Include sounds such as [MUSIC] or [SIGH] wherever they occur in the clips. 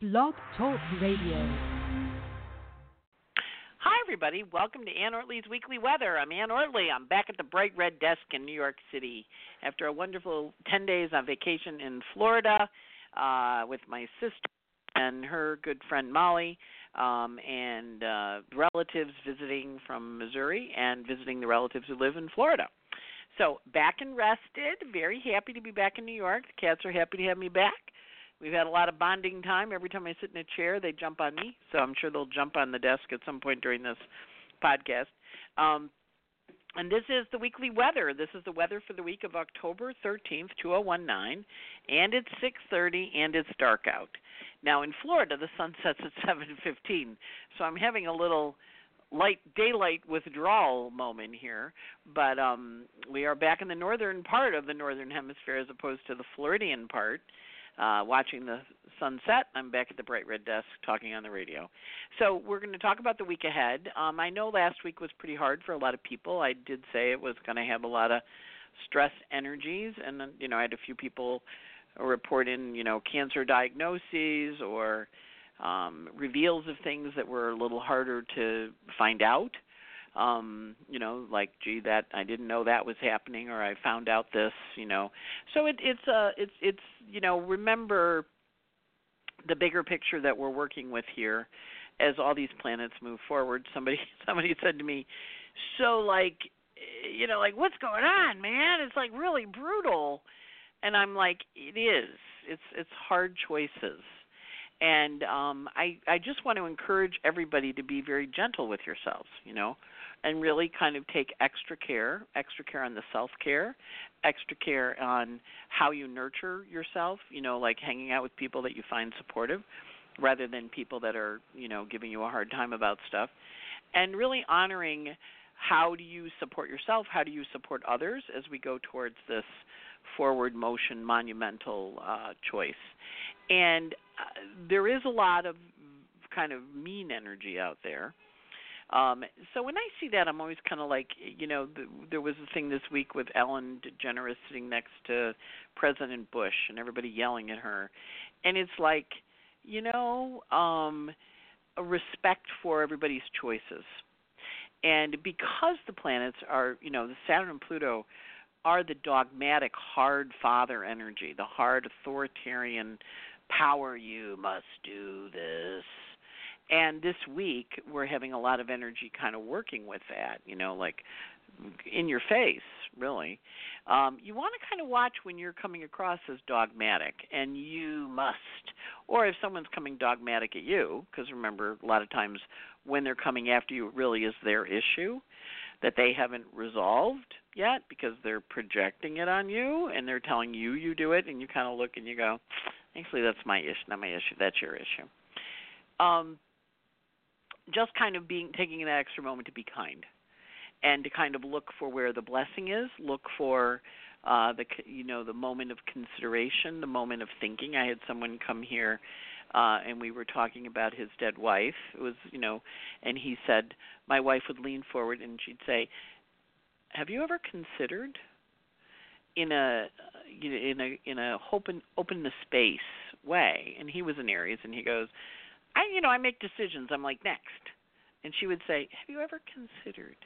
Blog Talk Radio. Hi, everybody. Welcome to Anne Ortelee's Weekly Weather. I'm Anne Ortelee. I'm back at the Bright Red Desk in New York City after a wonderful 10 days on vacation in Florida uh, with my sister and her good friend Molly, um, and uh, relatives visiting from Missouri and visiting the relatives who live in Florida. So back and rested. Very happy to be back in New York. The cats are happy to have me back. We've had a lot of bonding time. Every time I sit in a chair, they jump on me. So I'm sure they'll jump on the desk at some point during this podcast. Um, and this is the weekly weather. This is the weather for the week of October 13th, 2019, and it's 6:30 and it's dark out. Now in Florida, the sun sets at [LAUGHS] 7:15, so I'm having a little light daylight withdrawal moment here. But um, we are back in the northern part of the northern hemisphere as opposed to the Floridian part uh, watching the sunset. I'm back at the Bright Red Desk talking on the radio. So we're going to talk about the week ahead. Um, I know last week was pretty hard for a lot of people. I did say it was going to have a lot of stress energies, and you know I had a few people report in you know cancer diagnoses or um, reveals of things that were a little harder to find out um you know like gee that i didn't know that was happening or i found out this you know. So it it's uh it's it's you know remember the bigger picture that we're working with here. As all these planets move forward somebody [LAUGHS] somebody said to me so like you know like what's going on man? It's like really brutal. And i'm like it is. It's it's hard choices. And um i i just want to encourage everybody to be very gentle with yourselves you know and really kind of take extra care, extra care on the self care, extra care on how you nurture yourself, you know, like hanging out with people that you find supportive rather than people that are, you know, giving you a hard time about stuff. And really honoring how do you support yourself, how do you support others as we go towards this forward motion monumental uh, choice. And uh, there is a lot of kind of mean energy out there um, so when I see that, I'm always kind of like, you know, the, there was a thing this week with Ellen DeGeneres sitting next to President Bush and everybody yelling at her, and it's like, you know, um, a respect for everybody's choices, and because the planets are, you know, the Saturn and Pluto are the dogmatic hard father energy, the hard authoritarian power. You must do this and this week we're having a lot of energy kind of working with that you know like in your face really. Um, you want to kind of watch when you're coming across as dogmatic and you must. Or if someone's coming dogmatic at you because remember a lot of times when they're coming after you it really is their issue that they haven't resolved yet because they're projecting it on you and they're telling you you do it and you kind of look and you go actually that's my issue not my issue that's your issue. Um just kind of being taking that extra moment to be kind and to kind of look for where the blessing is look for uh the you know the moment of consideration the moment of thinking. I had someone come here uh and we were talking about his dead wife. It was you know and he said my wife would lean forward and she'd say have you ever considered in a you know in a in a open open the space way? And he was an aries and he goes I you know, I make decisions. I'm like, next. And she would say, Have you ever considered?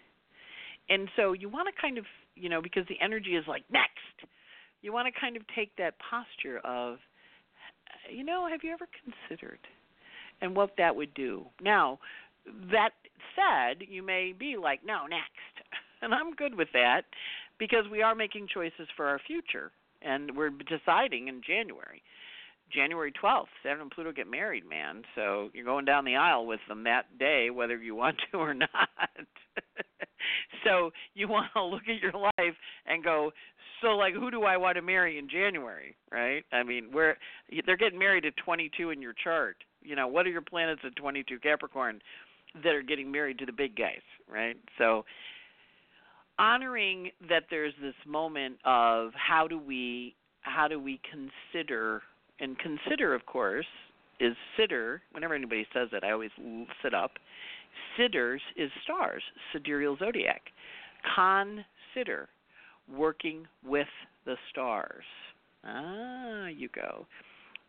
And so you want to kind of, you know, because the energy is like next. You want to kind of take that posture of, you know, have you ever considered? And what that would do. Now, that said, you may be like, no, next. [LAUGHS] And I'm good with that because we are making choices for our future and we're deciding in January. January 12th, Saturn and Pluto get married, man. So you're going down the aisle with them that day, whether you want to or [LAUGHS] not. so you want to look at your life and go, so like, who do I want to marry in January, right? I mean, where they're getting married at 22 in your chart. You know, what are your planets at 22 Capricorn that are getting married to the big guys, right? So honoring that there's this moment of how do we how do we consider and consider, of course, is sitter. Whenever anybody says it, I always sit up. Sidders is stars, sidereal zodiac. Consider working with the stars. Ah, you go.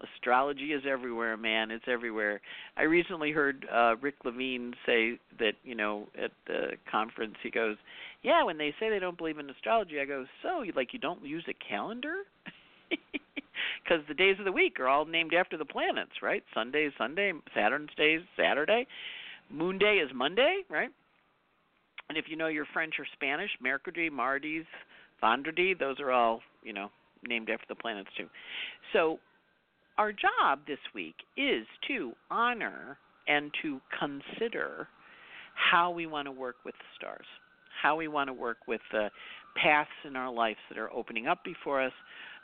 astrology is everywhere, man. It's everywhere. I recently heard uh Rick Levine say that, you know, at the conference he goes, "Yeah, when they say they don't believe in astrology, I go, "So, like you don't use a calendar?" Cuz the days of the week are all named after the planets, right? Sunday is Sunday, Saturn's day is Saturday, Moon day is Monday, right? And if you know your French or Spanish, Mercredi, Martes, Vendredi, those are all, you know, named after the planets too. So our job this week is to honor and to consider how we want to work with the stars, how we want to work with the paths in our lives that are opening up before us,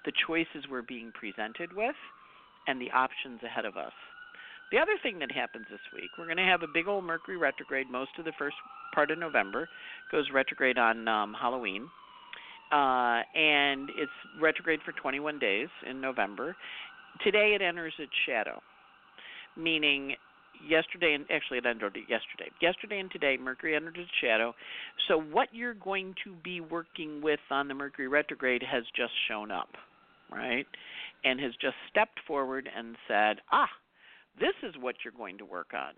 the choices we're being presented with, and the options ahead of us. The other thing that happens this week, we're going to have a big old Mercury retrograde most of the first part of November, goes retrograde on um, Halloween. Uh, and it's retrograde for 21 days in November. Today it enters its shadow, meaning yesterday and actually it entered yesterday. Yesterday and today Mercury entered its shadow. So what you're going to be working with on the Mercury retrograde has just shown up, right? And has just stepped forward and said, "Ah, this is what you're going to work on."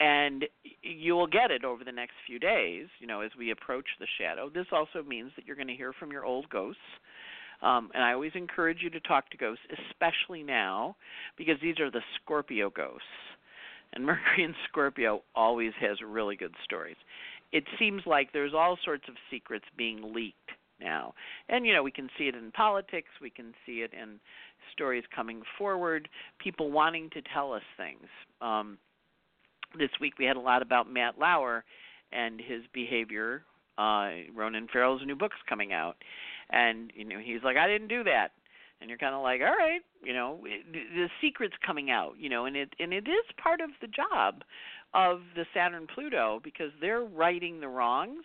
And you will get it over the next few days, you know, as we approach the shadow. This also means that you're going to hear from your old ghosts um, and I always encourage you to talk to ghosts, especially now, because these are the Scorpio ghosts. And [LAUGHS] Mercury in Scorpio always has really good stories. It seems like there's all sorts of secrets being leaked now. And, you know, we can see it in politics, we can see it in stories coming forward, people wanting to tell us things. Um, this week we had a lot about Matt Lauer and his behavior. Uh, Ronan Farrow's new book's coming out and you know he's like i didn't do that and you're kind of like all right you know the secret's coming out you know and it and it is part of the job of the saturn pluto because they're righting the wrongs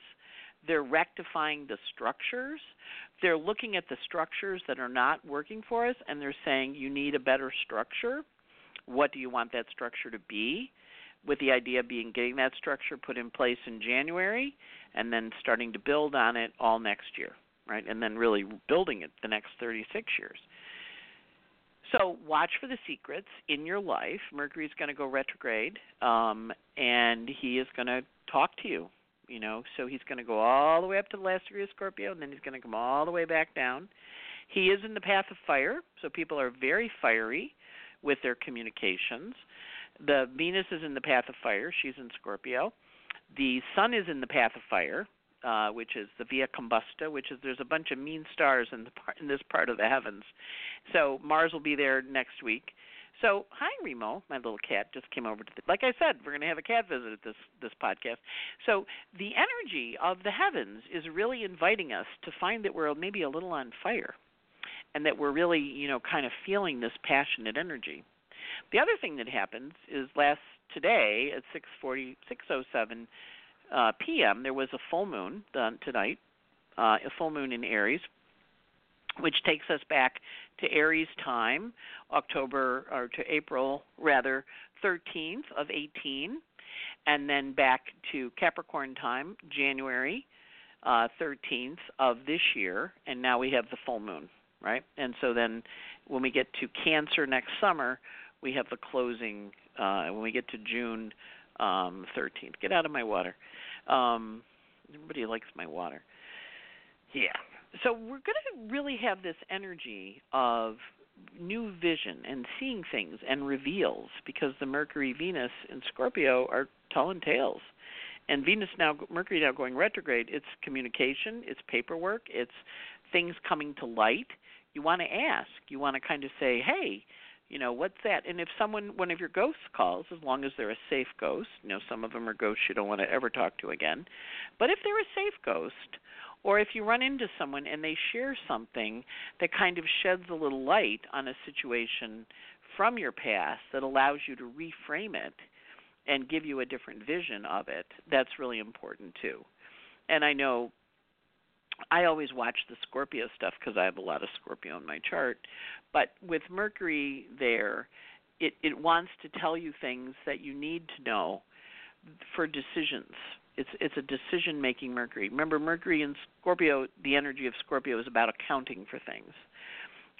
they're rectifying the structures they're looking at the structures that are not working for us and they're saying you need a better structure what do you want that structure to be with the idea being getting that structure put in place in January and then starting to build on it all next year right? And then really building it the next 36 years. So watch for the secrets in your life. Mercury's going to go retrograde, um, and he is going to talk to you. You know, so he's going to go all the way up to the last degree of Scorpio, and then he's going to come all the way back down. He is in the path of fire, so people are very fiery with their communications. The Venus is in the path of fire; she's in Scorpio. The Sun is in the path of fire, uh, which is the Via Combusta, which is there's a bunch of mean stars in the part, in this part of the heavens. So Mars will be there next week. So hi Remo, my little cat just came over to the like I said, we're gonna have a cat visit at this this podcast. So the energy of the heavens is really inviting us to find that we're maybe a little on fire and that we're really, you know, kind of feeling this passionate energy. The other thing that happens is last today at 6:40 6:07 uh, p.m., there was a full moon done tonight, uh, a full moon in Aries, which takes us back to Aries time, October or to April rather 13th of 18, and then back to Capricorn time, January uh, 13th of this year, and now we have the full moon, right? And so then when we get to Cancer next summer, we have the closing. Uh, when we get to June um, 13th, get out of my water. Um, everybody likes my water. Yeah. So we're going to really have this energy of new vision and seeing things and reveals because the Mercury Venus and Scorpio are telling tales. And Venus now Mercury now going retrograde, it's communication, it's paperwork, it's things coming to light. You want to ask, you want to kind of say, "Hey, you know what's that and if someone one of your ghosts calls as long as they're a safe ghost you know some of them are ghosts you don't want to ever talk to again but if they're a safe ghost or if you run into someone and they share something that kind of sheds a little light on a situation from your past that allows you to reframe it and give you a different vision of it that's really important too and i know I always watch the Scorpio stuff because I have a lot of Scorpio in my chart. But with Mercury there, it it wants to tell you things that you need to know for decisions. It's it's a decision making Mercury. Remember Mercury in Scorpio, the energy of Scorpio is about accounting for things.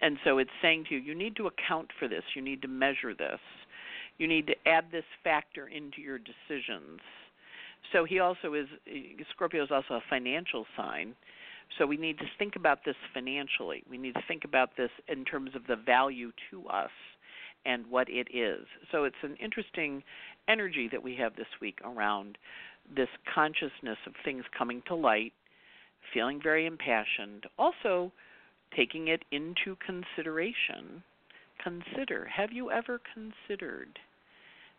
And so it's saying to you, you need to account for this, you need to measure this, you need to add this factor into your decisions. So he also is, Scorpio is also a financial sign. So we need to think about this financially. We need to think about this in terms of the value to us and what it is. So it's an interesting energy that we have this week around this consciousness of things coming to light, feeling very impassioned, also taking it into consideration. Consider. Have you ever considered?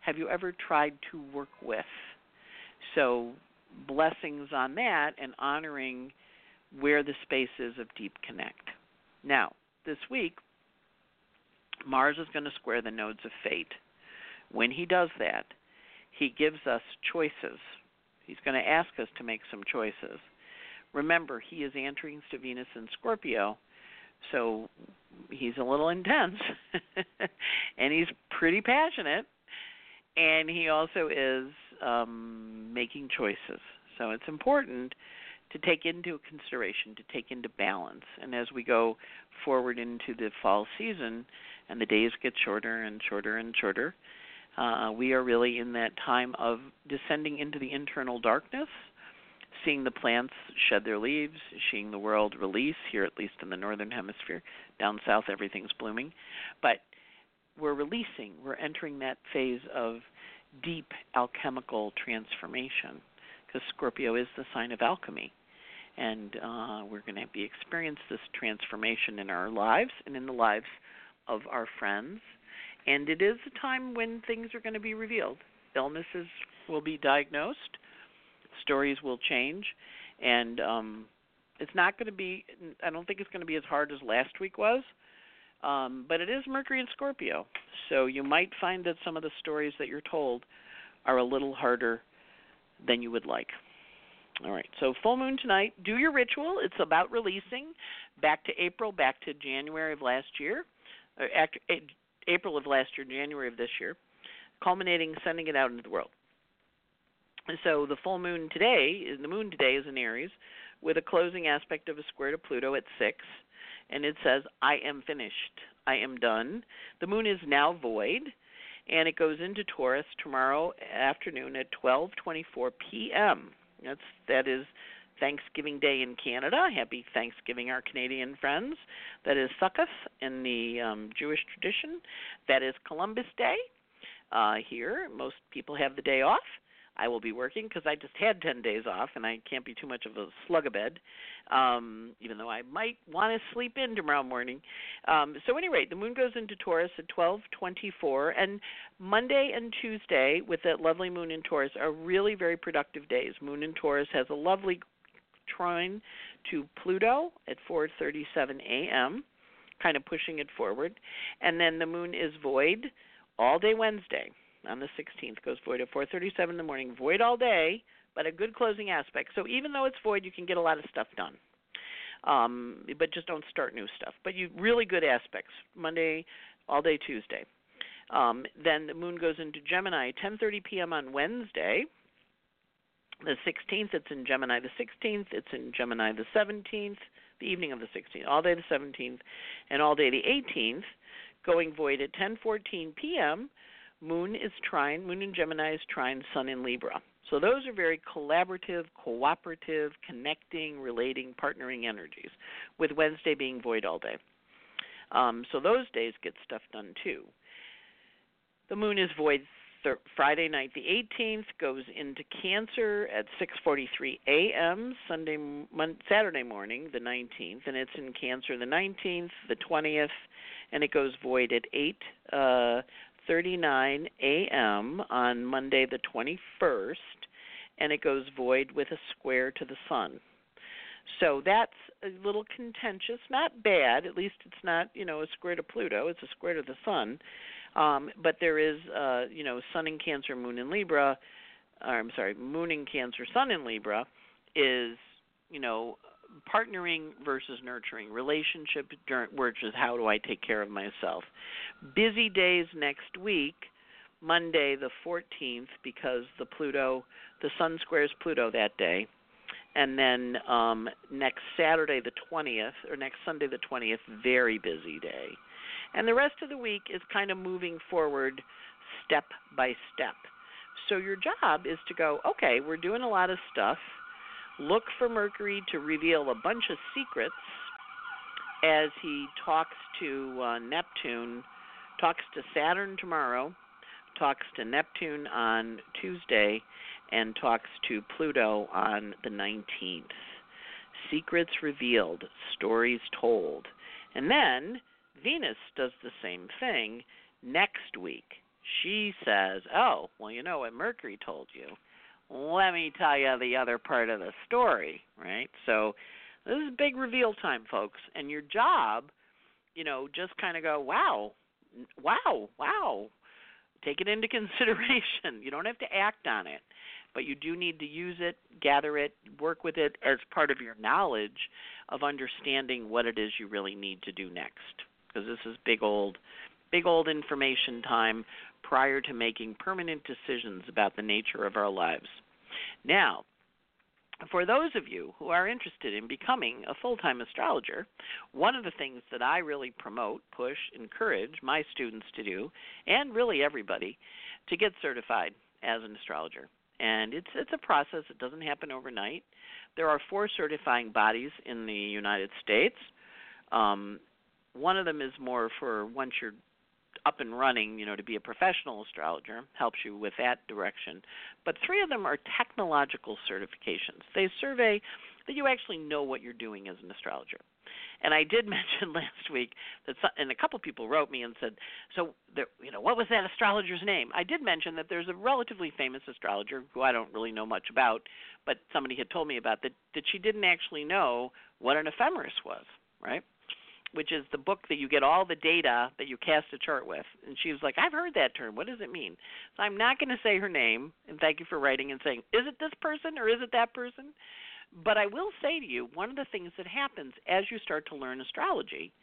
Have you ever tried to work with? So, blessings on that and honoring where the space is of deep connect. Now, this week, Mars is going to square the nodes of fate. When he does that, he gives us choices. He's going to ask us to make some choices. Remember, he is entering to Venus in Scorpio, so he's a little intense [LAUGHS] and he's pretty passionate and he also is um making choices. So it's important to take into consideration, to take into balance. And as we go forward into the fall season and the days get shorter and shorter and shorter, uh, we are really in that time of descending into the internal darkness, seeing the plants shed their leaves, seeing the world release, here at least in the northern hemisphere. Down south, everything's blooming. But we're releasing, we're entering that phase of deep alchemical transformation because Scorpio is the sign of alchemy and uh, we're going to be experience this transformation in our lives and in the lives of our friends. And it is a time when things are going to be revealed. Illnesses will be diagnosed, stories will change, and um, it's not going to be. I don't think it's going to be as hard as last week was. Um, but it is Mercury and Scorpio, so you might find that some of the stories that you're told are a little harder than you would like. All right. So full moon tonight. Do your ritual. It's about releasing back to April, back to January of last year, or April of last year, January of this year, culminating sending it out into the world. And so the full moon today the moon today is in Aries, with a closing aspect of a square to Pluto at six, and it says, "I am finished. I am done." The moon is now void, and it goes into Taurus tomorrow afternoon at 12:24 p.m. That's that is Thanksgiving Day in Canada. Happy Thanksgiving, our Canadian friends. That is Sukkot in the um, Jewish tradition. That is Columbus Day uh, here. Most people have the day off. I will be working because I just had 10 days off and I can't be too much of a slug a bed, um, even though I might want to sleep in tomorrow morning. Um, so, any rate, the moon goes into Taurus at 12:24, and Monday and Tuesday with that lovely moon in Taurus are really very productive days. Moon in Taurus has a lovely trine to Pluto at 4:37 a.m., kind of pushing it forward, and then the moon is void all day Wednesday on the 16th goes void at 4:37 in the morning. Void all day, but a good closing aspect. So even though it's void, you can get a lot of stuff done. Um, but just don't start new stuff. But you really good aspects. Monday, all day Tuesday. Um, then the moon goes into Gemini 10:30 p.m. on Wednesday. The 16th, it's in Gemini. The 16th, it's in Gemini. The 17th, the evening of the 16th, all day the 17th, and all day the 18th, going void at 10:14 p.m. Moon is trine, Moon in Gemini is trine, Sun in Libra. So those are very collaborative, cooperative, connecting, relating, partnering energies, with Wednesday being void all day. Um, so those days get stuff done too. The moon is void th- Friday night, the 18th, goes into Cancer at 6:43 a.m. Sunday, Mon- Saturday morning, the 19th, and it's in Cancer the 19th, the 20th, and it goes void at 8 uh, 6:39 a.m. on Monday the 21st, and it goes void with a square to the sun. So that's a little contentious, not bad. At least it's not, you know, a square to Pluto. It's a square to the sun. Um, but there is, uh, you know, Sun in Cancer, Moon in Libra. Or, I'm sorry, Moon in Cancer, Sun in Libra is, you know, partnering versus nurturing, relationship which is how do I take care of myself. Busy days next week, Monday the 14th, because the Pluto, the Sun squares Pluto that day, and then um, next Saturday the 20th or next Sunday the 20th, very busy day. And the rest of the week is kind of moving forward step by step. So your job is to go, okay, we're doing a lot of stuff. Look for Mercury to reveal a bunch of secrets as he talks to uh, Neptune, talks to Saturn tomorrow, talks to Neptune on Tuesday, and talks to Pluto on the 19th. Secrets revealed, stories told. And then Venus does the same thing next week. She says, Oh, well, you know what Mercury told you. Let me tell you the other part of the story, right? So this is big reveal time, folks. And your job, you know, just kind of go, Wow, wow, wow. Take it into [LAUGHS] consideration. You don't have to act on it but you do need to use it, gather it, work with it as part of your knowledge of understanding what it is you really need to do next. Because this is big old, big old information time prior to making permanent decisions about the nature of our lives. Now, for those of you who are interested in becoming a full time astrologer, one of the things that I really promote, push, encourage my students to do, and really everybody, to get certified as an astrologer and it's it's a process. It doesn't happen overnight. There are four certifying bodies in the United States. Um, one of them is more for once you're up and running, you know, to be a professional astrologer, helps you with that direction. But three of them are technological certifications. They survey that you actually know what you're doing as an astrologer. And I did [LAUGHS] mention last week that, some, and a couple people wrote me and said, so there, you know, what was that astrologer's name? I did mention that there's a relatively famous astrologer who I don't really know much about, but somebody had told me about that that she didn't actually know what an ephemeris was, right? Which is the book that you get all the data that you cast a chart with. And she was like, I've heard that term. What does it mean? So I'm not going to say her name. And thank you for writing and saying, is it this person or is it that person? But I will say to you, one of the things that happens as you start to learn astrology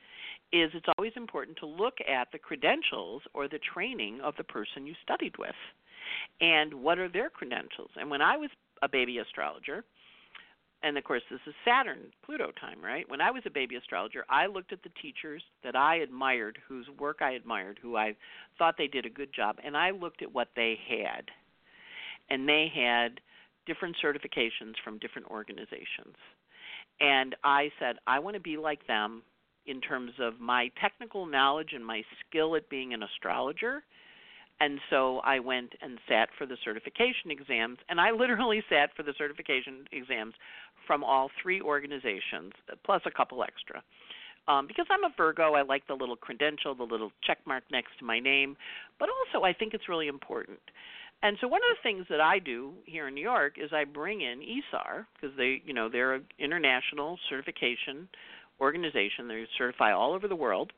is it's always important to look at the credentials or the training of the person you studied with and what are their credentials. And when I was a baby astrologer, and of course this is Saturn Pluto time, right? When I was a baby astrologer, I looked at the teachers that I admired, whose work I admired, who I thought they did a good job, and I looked at what they had. And they had different certifications from different organizations. And I said, I want to be like them in terms of my technical knowledge and my skill at being an astrologer. And so I went and sat for the certification exams, and I literally sat for the certification exams from all three organizations, plus a couple extra. Um, because I'm a Virgo, I like the little credential, the little check mark next to my name, but also I think it's really important and so one of the things that I do here in New York is I bring in ISAR because they, you know, they're an international certification organization. They certify all over the world.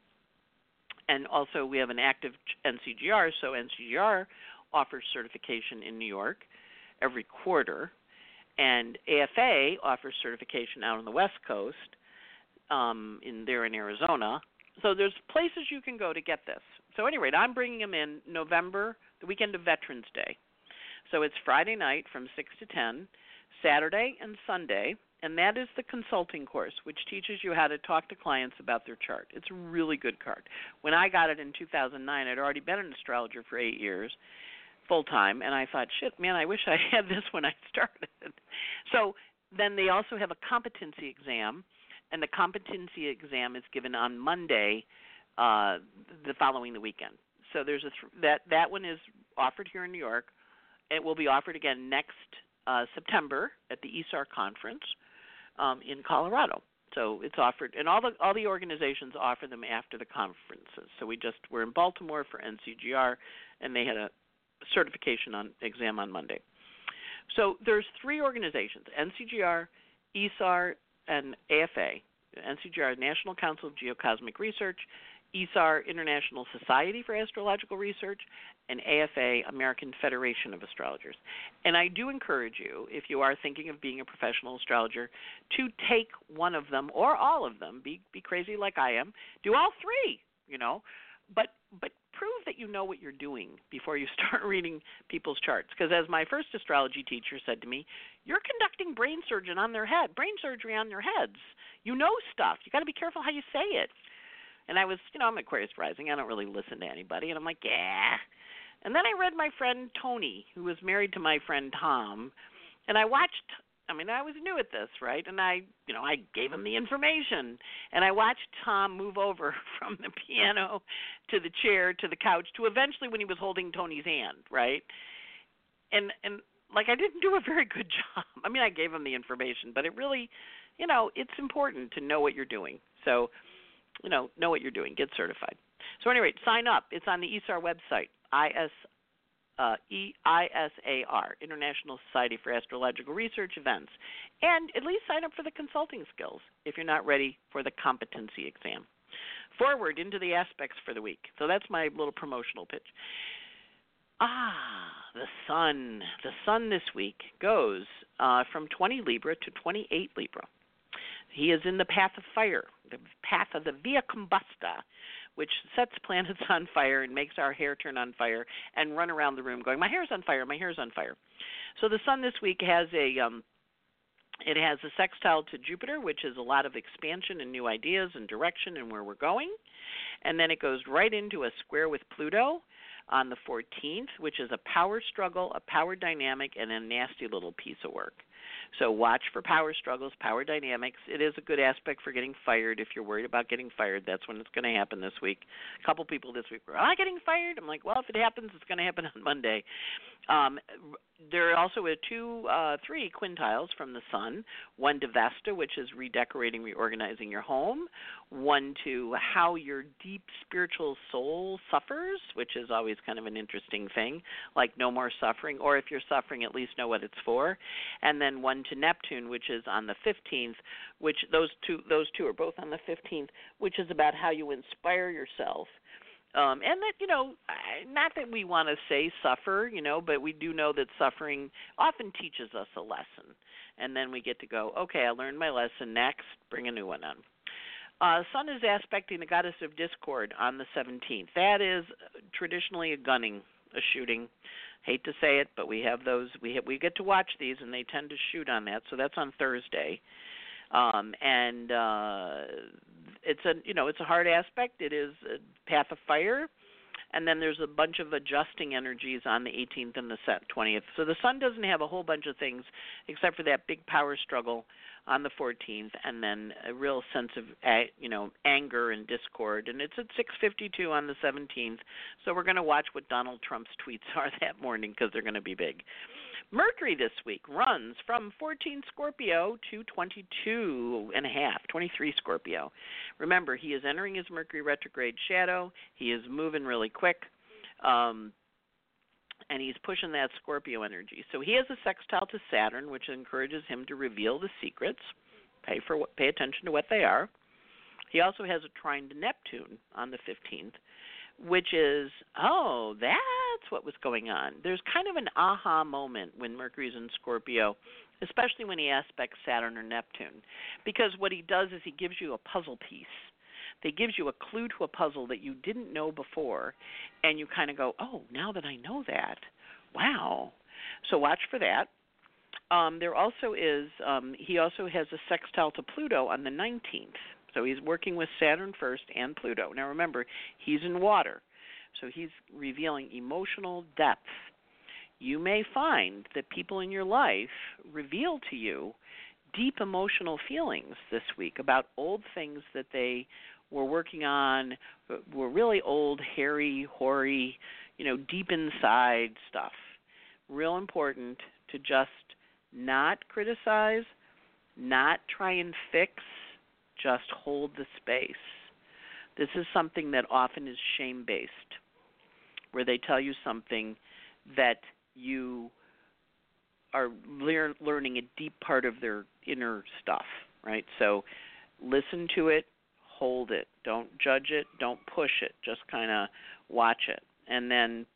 And also we have an active NCGR, so NCGR offers certification in New York every quarter, and AFA offers certification out on the West Coast. Um, in there in Arizona, so there's places you can go to get this. So anyway, I'm bringing them in November the weekend of Veterans Day. So it's Friday night from 6 to 10, Saturday and Sunday, and that is the consulting course, which teaches you how to talk to clients about their chart. It's a really good card. When I got it in 2009, I'd already been an astrologer for eight years, full time, and I thought, shit, man, I wish I [LAUGHS] had this when I started. So then they also have a competency exam, and the competency exam is given on Monday, uh, the following the weekend. So there's a th- that that one is offered here in New York. It will be offered again next uh, September at the ISAR conference um, in Colorado. So it's offered, and all the all the organizations offer them after the conferences. So we just were in Baltimore for NCGR, and they had a certification on exam on Monday. So there's three organizations: NCGR, ISAR, and AFA. NCGR, National Council of Geocosmic Research, ISAR, International Society for Astrological Research, and AFA, American Federation of Astrologers. And I do encourage you, if you are thinking of being a professional astrologer, to take one of them or all of them. Be be crazy like I am. Do all three, you know. But but prove that you know what you're doing before you [LAUGHS] start reading people's charts. Because as my first astrology teacher said to me, you're conducting brain surgery on their head, brain surgery on their heads. You know stuff. You got to be careful how you say it. And I was, you know, I'm Aquarius rising. I don't really listen to anybody, and I'm like, yeah. And then I read my friend Tony, who was married to my friend Tom, and I watched I mean, I was new at this, right? And I, you know, I gave him the information, and I watched Tom move over [LAUGHS] from the piano to the chair to the couch to eventually when he was holding Tony's hand, right? And and like I didn't do a very good [LAUGHS] job. I mean, I gave him the information, but it really, you know, it's important to know what you're doing. So, you know, know what you're doing. Get certified. So anyway, sign up. It's on the ISAR website, is uh, ISAR, International Society for Astrological Research events, and at least sign up for the consulting skills if you're not ready for the competency exam. Forward into the aspects for the week. So that's my little promotional pitch. Ah, the sun. The sun this week goes uh, from 20 Libra to 28 Libra. He is in the path of fire, the path of the via combusta, which sets planets [LAUGHS] on fire and makes our hair turn on fire and run around the room going, "My hair's on fire, my hair's on fire." So the sun this week has a um it has a sextile to Jupiter, which is a lot of expansion and new ideas and direction and where we're going. And then it goes right into a square with Pluto on the 14th, which is a power struggle, a power dynamic, and a nasty little piece of work. So watch for power struggles, power dynamics. It is a good aspect for getting fired. If you're worried about getting fired, that's when it's going to happen this week. A couple people this week were, "Am I getting fired?" I'm like, "Well, if it happens, it's going to happen [LAUGHS] on Monday." Um, there are also a two, uh, three quintiles from the sun. One to Vesta, which is redecorating, reorganizing your home. One to how your deep spiritual soul suffers, which is always kind of an interesting thing, like no more suffering, or if you're suffering, at least know what it's for. And then one to Neptune, which is on the 15th, which those two those two are both on the 15th, which is about how you inspire yourself. Um and that you know not that we want to say suffer you know but we do know that suffering often teaches us a lesson. And then we get to go okay i learned my lesson next bring a new one on. Uh sun is aspecting the goddess of discord on the 17th that is traditionally a gunning a shooting hate to say it but we have those we have, we get to watch these and they tend to shoot on that so that's on thursday um and uh it's a you know it's a hard aspect. It is a path of fire, and then there's a bunch of adjusting energies on the 18th and the 20th. So the sun doesn't have a whole bunch of things except for that big power struggle on the 14th, and then a real sense of you know anger and discord. And it's at 6:52 on the 17th. So we're going to watch what Donald Trump's [LAUGHS] tweets are that morning because they're going to be big. Mercury this week runs from 14 Scorpio to 22 and a half, 23 Scorpio. Remember, he is entering his Mercury retrograde shadow. He is moving really quick. Um, and he's pushing that Scorpio energy. So he has a sextile to Saturn, which encourages him to reveal the secrets, pay for pay attention to what they are. He also has a trine to Neptune on the 15th, which is oh that's what was going on there's kind of an aha moment when mercury's in scorpio especially when he aspects saturn or neptune because what he does is he gives you a puzzle piece they gives you a clue to a puzzle that you didn't know before and you kind of go oh now that i know that wow so watch for that um, there also is um, he also has a sextile to pluto on the 19th so he's working with Saturn first and Pluto. Now remember, he's in water. So he's revealing emotional depth. You may find that people in your life reveal to you deep emotional feelings this week about old things that they were working on, were really old, hairy, hoary, you know, deep inside stuff. Real important to just not criticize, not try and fix, just hold the space. This is something that often is shame based, where they tell you something that you are lear- learning a deep part of their inner stuff, right? So listen to it, hold it, don't judge it, don't push it, just kind of watch it. And then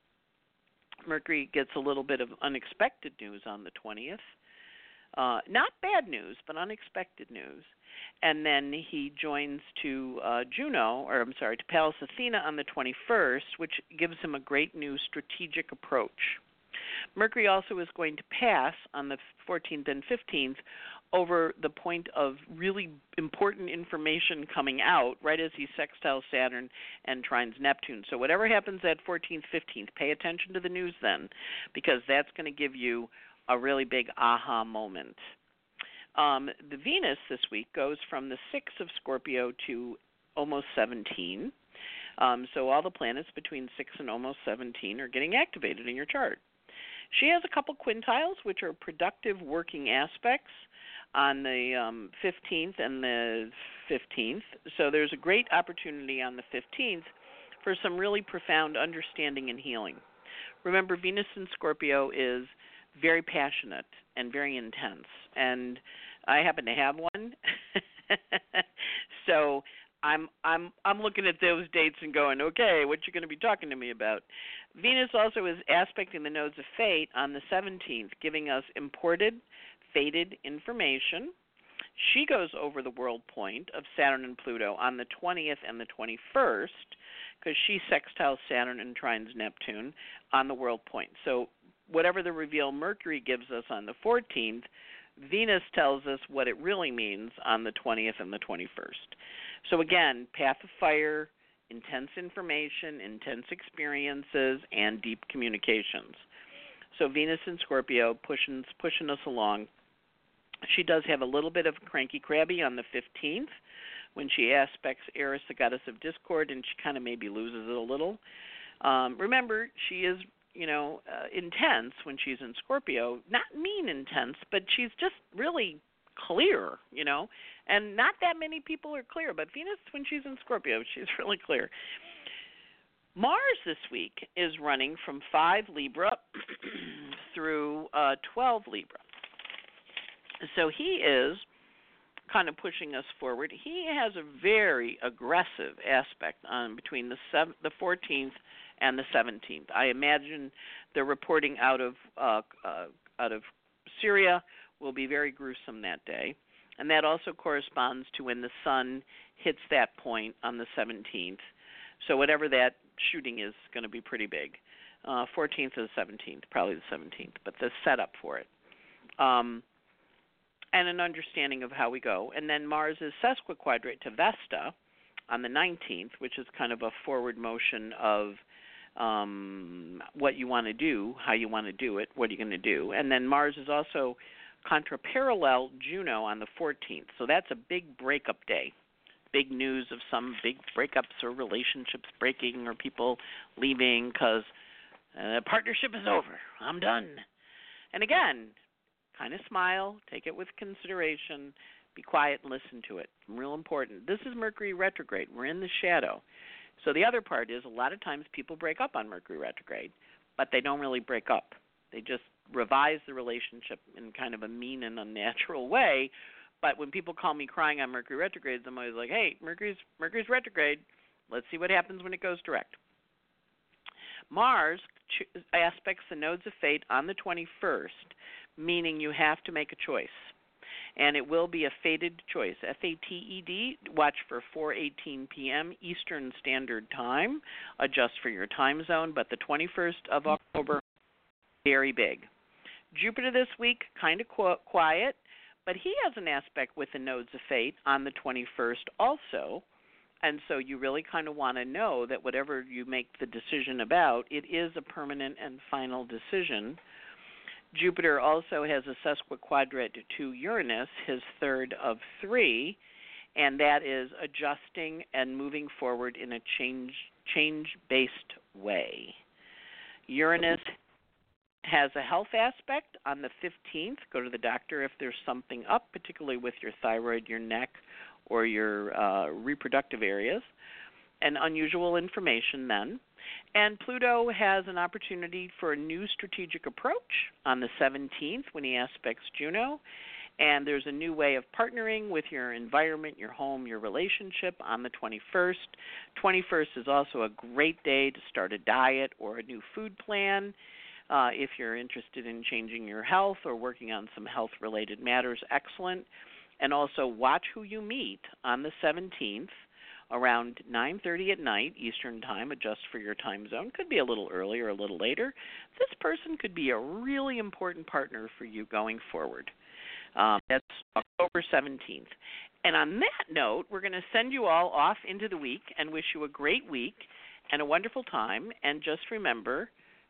Mercury gets a little bit of unexpected news on the 20th. Uh, not bad news, but unexpected news. and then he joins to uh, Juno, or I'm sorry, to Pallas Athena on the 21st, which gives him a great new strategic approach. Mercury also is going to pass on the 14th and 15th over the point of really important information coming out right as he sextiles Saturn and trines Neptune. So whatever happens at 14th, 15th, pay attention to the news then because that's going to give you a really big aha moment. Um, the Venus this week goes from the 6 of Scorpio to almost 17. Um, so all the planets between 6 and almost 17 are getting activated in your chart. She has a couple quintiles, which are productive working aspects on the um, 15th and the 15th. So there's a great opportunity on the 15th for some really profound understanding and healing. Remember, Venus in Scorpio is very passionate and very intense, and I happen to have one. [LAUGHS] so I'm I'm I'm looking at those dates and going, okay, what you're going to be talking to me about? Venus also is aspecting the nodes of fate on the 17th, giving us imported, fated information. She goes over the world point of Saturn and Pluto on the 20th and the 21st because she sextiles Saturn and trines Neptune on the world point. So whatever the reveal Mercury gives us on the 14th, Venus tells us what it really means on the 20th and the 21st. So again, path of fire, intense information, intense experiences, and deep communications. So Venus in Scorpio pushing pushing us along. She does have a little bit of cranky crabby on the 15th when she aspects Eris, the goddess of discord, and she kind of maybe loses it a little. Um, remember, she is you know uh, intense when she's in Scorpio, not mean intense, but she's just really clear, you know. And not that many people are clear, but Venus, when she's in Scorpio, [LAUGHS] she's really clear. Mars this week is running from 5 Libra [CLEARS THROAT] through uh, 12 Libra. So he is kind of pushing us forward. He has a very aggressive aspect on between the seven, the 14th and the 17th. I imagine the reporting out of uh, uh, out of Syria will be very gruesome that day and that also corresponds to when the sun hits that point on the 17th. So whatever that shooting is going to be pretty big. Uh, 14th or the 17th, probably the 17th, but the setup for it. Um, and an understanding of how we go. And then Mars is sesquiquadrate to Vesta on the 19th, which is kind of a forward motion of um, what you want to do, how you want to do it, what are you going to do. And then Mars is also contraparallel Juno on the 14th. So that's a big breakup day. Big news of some big breakups or relationships breaking or people leaving because uh, partnership is over. I'm done. And again, kind of smile, take it with consideration, be quiet and listen to it. Real important. This is Mercury retrograde. We're in the shadow. So the other part is a lot of times people break up on Mercury retrograde, but they don't really break up. They just revise the relationship in kind of a mean and unnatural way. But when people call me crying on Mercury retrograde, I'm always like, hey, Mercury's Mercury's retrograde. Let's see what happens when it goes direct. Mars aspects the nodes of fate on the 21st, meaning you have to make a choice. And it will be a fated choice. F A T E D. Watch for 4:18 p.m. Eastern Standard Time. Adjust for your time zone. But the 21st of October, very big. Jupiter this week, kind of quiet, but he has an aspect with the nodes of fate on the 21st also. And so you really kind of want to know that whatever you make the decision about, it is a permanent and final decision. Jupiter also has a sesquiquadrate to Uranus, his third of three, and that is adjusting and moving forward in a change change based way. Uranus has a health aspect on the 15th. Go to the doctor if there's something up, particularly with your thyroid, your neck, or your uh, reproductive areas. And unusual information then. And Pluto has an opportunity for a new strategic approach on the 17th when he aspects Juno. And there's a new way of partnering with your environment, your home, your relationship on the 21st. 21st is also a great day to start a diet or a new food plan uh, if you're interested in changing your health or working on some health related matters, excellent. And also watch who you meet on the 17th around 9:30 at night Eastern Time. Adjust for your time zone. Could be a little earlier, a little later. This person could be a really important partner for you going forward. Um, that's October 17th. And on that note, we're going to send you all off into the week and wish you a great week and a wonderful time. And just remember,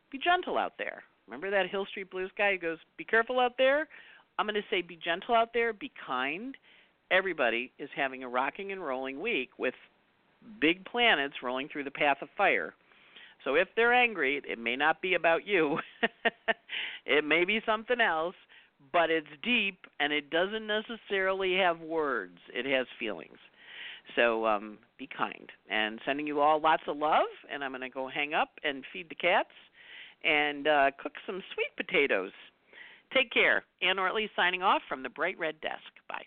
be gentle out there. Remember that Hill Street Blues guy who goes, "Be careful out there." I'm going to say, be gentle out there, be kind. Everybody is having a rocking and rolling week with big planets rolling through the path of fire. So if they're angry, it may not be about you. [LAUGHS] it may be something else, but it's deep and it doesn't necessarily have words. It has feelings. So um, be kind. And sending you all lots of love. And I'm going to go hang up and feed the cats and uh, cook some sweet potatoes. Take care. Anne Ortelee signing off from the Bright Red Desk. Bye.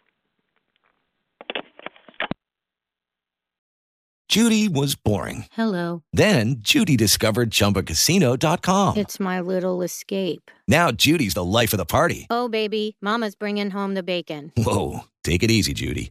Judy was boring. Hello. Then Judy discovered ChumbaCasino.com. It's my little escape. Now Judy's the life of the party. Oh, baby, Mama's bringing home the bacon. Whoa, take it easy, Judy.